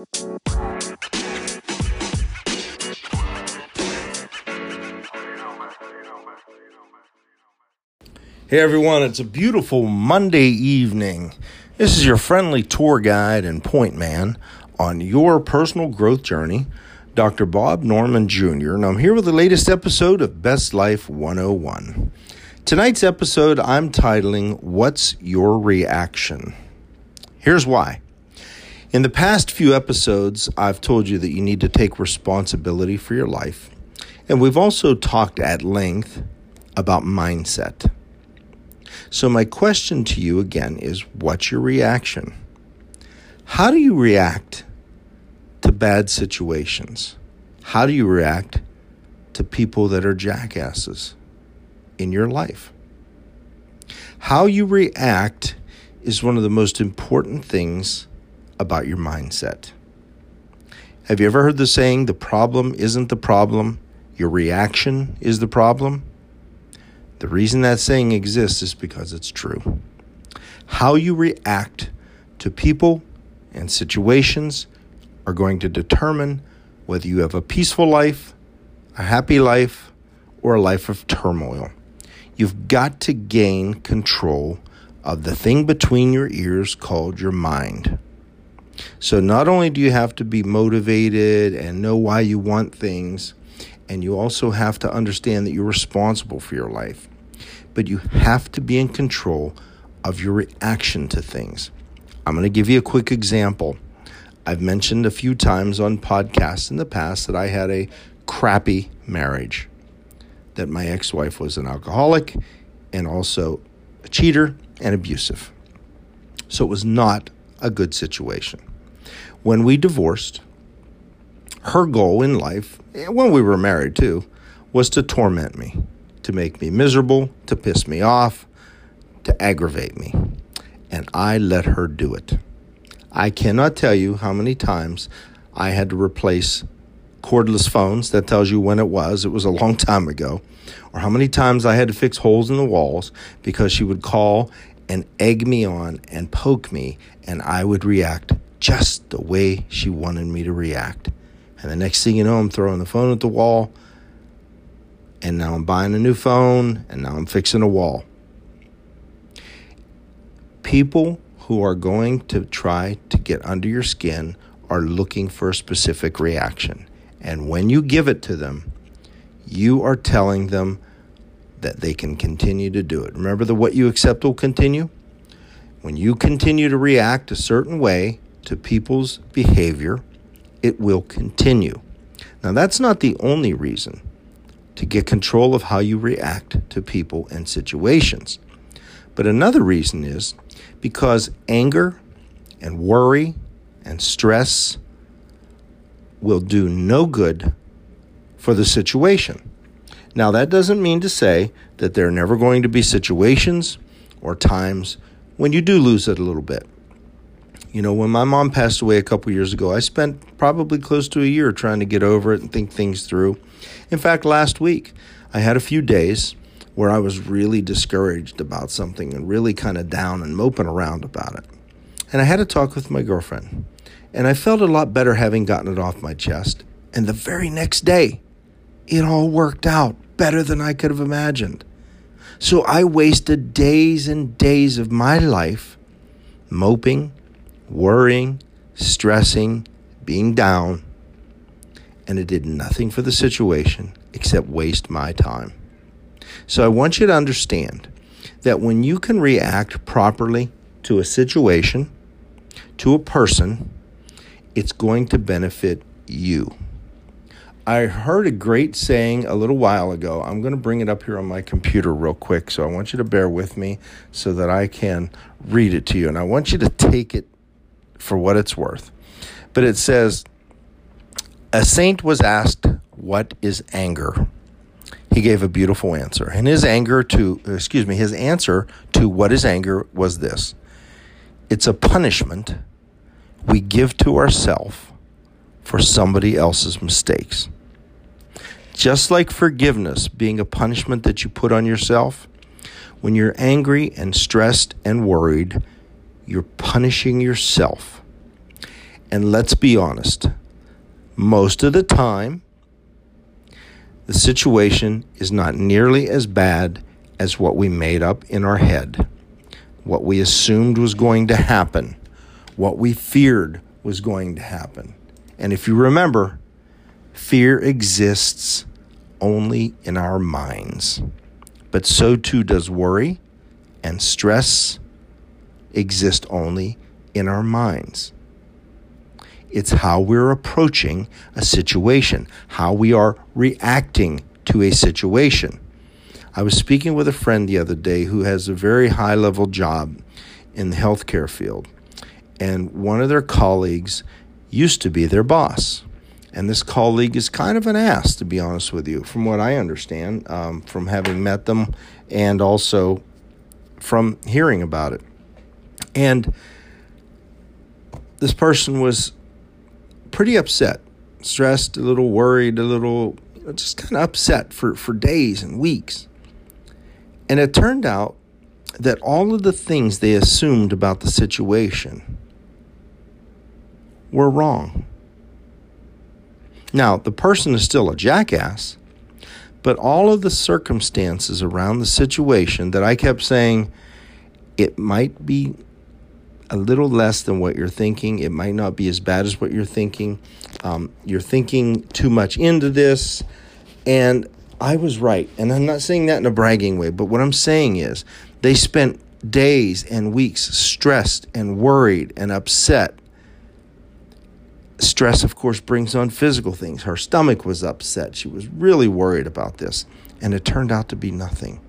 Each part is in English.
Hey everyone, it's a beautiful Monday evening. This is your friendly tour guide and point man on your personal growth journey, Dr. Bob Norman Jr., and I'm here with the latest episode of Best Life 101. Tonight's episode I'm titling What's Your Reaction? Here's why. In the past few episodes, I've told you that you need to take responsibility for your life, and we've also talked at length about mindset. So, my question to you again is what's your reaction? How do you react to bad situations? How do you react to people that are jackasses in your life? How you react is one of the most important things about your mindset. Have you ever heard the saying, the problem isn't the problem, your reaction is the problem? The reason that saying exists is because it's true. How you react to people and situations are going to determine whether you have a peaceful life, a happy life, or a life of turmoil. You've got to gain control of the thing between your ears called your mind. So, not only do you have to be motivated and know why you want things, and you also have to understand that you're responsible for your life but you have to be in control of your reaction to things. I'm going to give you a quick example. I've mentioned a few times on podcasts in the past that I had a crappy marriage, that my ex wife was an alcoholic and also a cheater and abusive. So it was not a good situation. When we divorced, her goal in life, eh, when we were married too, was to torment me to make me miserable, to piss me off, to aggravate me. And I let her do it. I cannot tell you how many times I had to replace cordless phones. That tells you when it was. It was a long time ago. Or how many times I had to fix holes in the walls because she would call and egg me on and poke me, and I would react just the way she wanted me to react. And the next thing you know, I'm throwing the phone at the wall and now I'm buying a new phone, and now I'm fixing a wall. People who are going to try to get under your skin are looking for a specific reaction. And when you give it to them, you are telling them that they can continue to do it. Remember that what you accept will continue? When you continue to react a certain way to people's behavior, it will continue. Now, that's not the only reason to get control of how you react to people and situations. But another reason is because anger and worry and stress will do no good for the situation. Now, that doesn't mean to say that there are never going to be situations or times when you do lose it a little bit. You know, when my mom passed away a couple years ago, I spent probably close to a year trying to get over it and think things through. In fact, last week, I had a few days where I was really discouraged about something and really kind of down and moping around about it. And I had a talk with my girlfriend. And I felt a lot better having gotten it off my chest. And the very next day, it all worked out better than I could have imagined. So I wasted days and days of my life moping, worrying, stressing, being down and it did nothing for the situation except waste my time. So I want you to understand that when you can react properly to a situation, to a person, it's going to benefit you. I heard a great saying a little while ago. I'm going to bring it up here on my computer real quick, so I want you to bear with me so that I can read it to you. And I want you to take it for what it's worth. But it says, a saint was asked, What is anger? He gave a beautiful answer. And his anger to, excuse me, his answer to what is anger was this it's a punishment we give to ourselves for somebody else's mistakes. Just like forgiveness being a punishment that you put on yourself, when you're angry and stressed and worried, you're punishing yourself. And let's be honest, most of the time, the situation is not nearly as bad as what we made up in our head, what we assumed was going to happen, what we feared was going to happen. And if you remember, fear exists only in our minds, but so too does worry and stress exist only in our minds. It's how we're approaching a situation, how we are reacting to a situation. I was speaking with a friend the other day who has a very high level job in the healthcare field. And one of their colleagues used to be their boss. And this colleague is kind of an ass, to be honest with you, from what I understand, um, from having met them and also from hearing about it. And this person was pretty upset, stressed, a little worried, a little just kind of upset for, for days and weeks. And it turned out that all of the things they assumed about the situation were wrong. Now, the person is still a jackass, but all of the circumstances around the situation that I kept saying, it might be a little less than what you're thinking. It might not be as bad as what you're thinking. Um, you're thinking too much into this. And I was right. And I'm not saying that in a bragging way, but what I'm saying is they spent days and weeks stressed and worried and upset. Stress, of course, brings on physical things. Her stomach was upset. She was really worried about this. And it turned out to be nothing.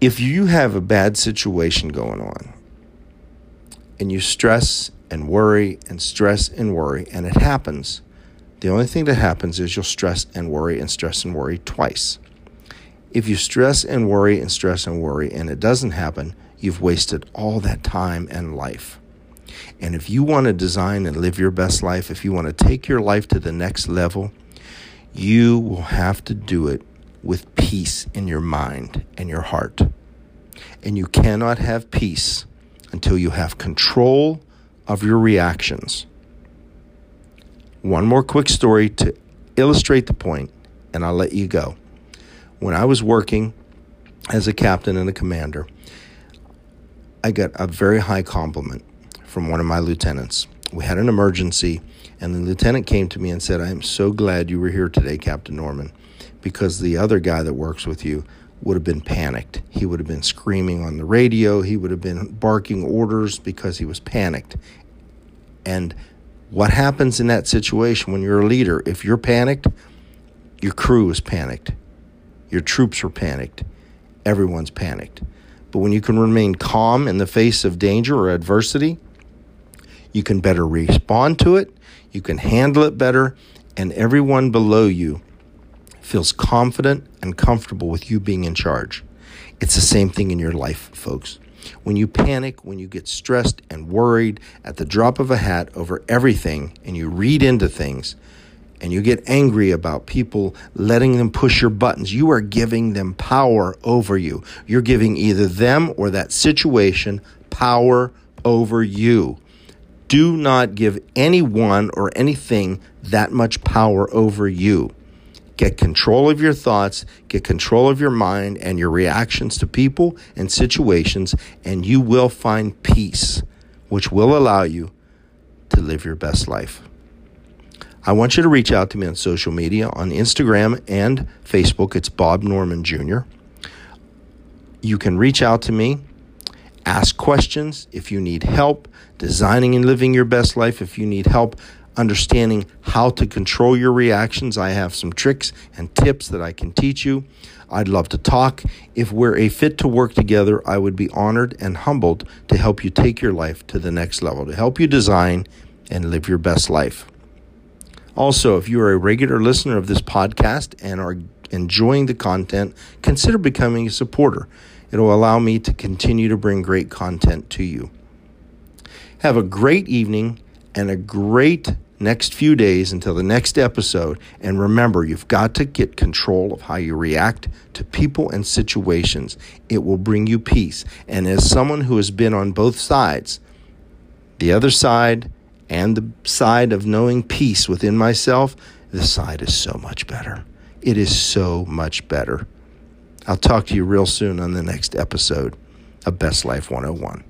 If you have a bad situation going on, and you stress and worry and stress and worry, and it happens, the only thing that happens is you'll stress and worry and stress and worry twice. If you stress and worry and stress and worry and it doesn't happen, you've wasted all that time and life. And if you want to design and live your best life, if you want to take your life to the next level, you will have to do it with peace in your mind and your heart. And you cannot have peace until you have control of your reactions. One more quick story to illustrate the point, and I'll let you go. When I was working as a captain and a commander, I got a very high compliment from one of my lieutenants. We had an emergency, and the lieutenant came to me and said, I am so glad you were here today, Captain Norman, because the other guy that works with you would have been panicked. He would have been screaming on the radio. He would have been barking orders because he was panicked. And what happens in that situation when you're a leader? If you're panicked, your crew is panicked, your troops are panicked, everyone's panicked. But when you can remain calm in the face of danger or adversity, you can better respond to it, you can handle it better, and everyone below you feels confident and comfortable with you being in charge. It's the same thing in your life, folks. When you panic, when you get stressed and worried at the drop of a hat over everything, and you read into things, and you get angry about people letting them push your buttons, you are giving them power over you. You're giving either them or that situation power over you. Do not give anyone or anything that much power over you. Get control of your thoughts, get control of your mind and your reactions to people and situations, and you will find peace, which will allow you to live your best life. I want you to reach out to me on social media on Instagram and Facebook. It's Bob Norman Jr. You can reach out to me, ask questions if you need help designing and living your best life, if you need help understanding how to control your reactions. I have some tricks and tips that I can teach you. I'd love to talk. If we're a fit to work together, I would be honored and humbled to help you take your life to the next level, to help you design and live your best life. Also, if you are a regular listener of this podcast and are enjoying the content, consider becoming a supporter. It'll allow me to continue to bring great content to you. Have a great evening and a great next few days until the next episode. And remember, you've got to get control of how you react to people and situations. It will bring you peace. And as someone who has been on both sides, the other side and the side of knowing peace within myself, this side is so much better. It is so much better. I'll talk to you real soon on the next episode of Best Life 101.